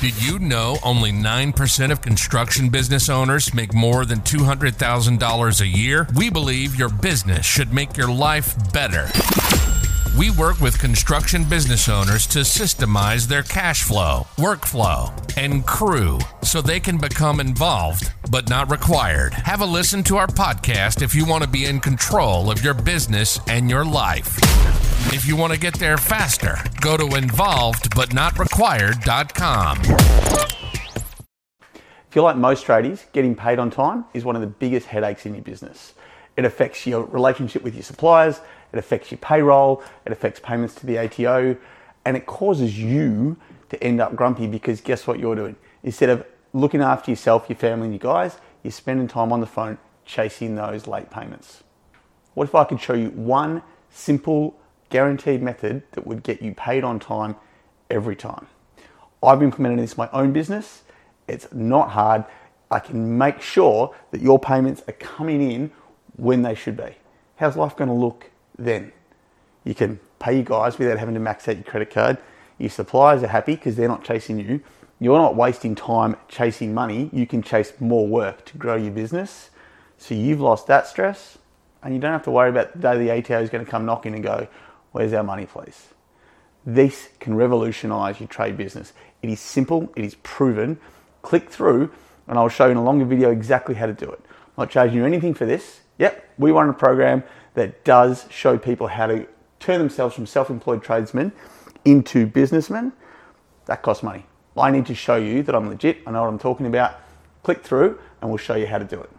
Did you know only 9% of construction business owners make more than $200,000 a year? We believe your business should make your life better. We work with construction business owners to systemize their cash flow, workflow, and crew so they can become involved but not required. Have a listen to our podcast if you want to be in control of your business and your life. If you want to get there faster, go to involvedbutnotrequired.com. If you're like most tradies, getting paid on time is one of the biggest headaches in your business. It affects your relationship with your suppliers, it affects your payroll, it affects payments to the ATO, and it causes you to end up grumpy because guess what you're doing? Instead of looking after yourself, your family, and your guys, you're spending time on the phone chasing those late payments. What if I could show you one simple, guaranteed method that would get you paid on time every time? I've implemented this in my own business. It's not hard. I can make sure that your payments are coming in when they should be. How's life going to look then? You can pay your guys without having to max out your credit card. Your suppliers are happy because they're not chasing you. You're not wasting time chasing money. You can chase more work to grow your business. So you've lost that stress and you don't have to worry about the day the ATO is going to come knocking and go, Where's our money, please? This can revolutionize your trade business. It is simple, it is proven. Click through, and I'll show you in a longer video exactly how to do it. I'm not charging you anything for this. Yep, we run a program that does show people how to turn themselves from self employed tradesmen into businessmen. That costs money. I need to show you that I'm legit, I know what I'm talking about. Click through, and we'll show you how to do it.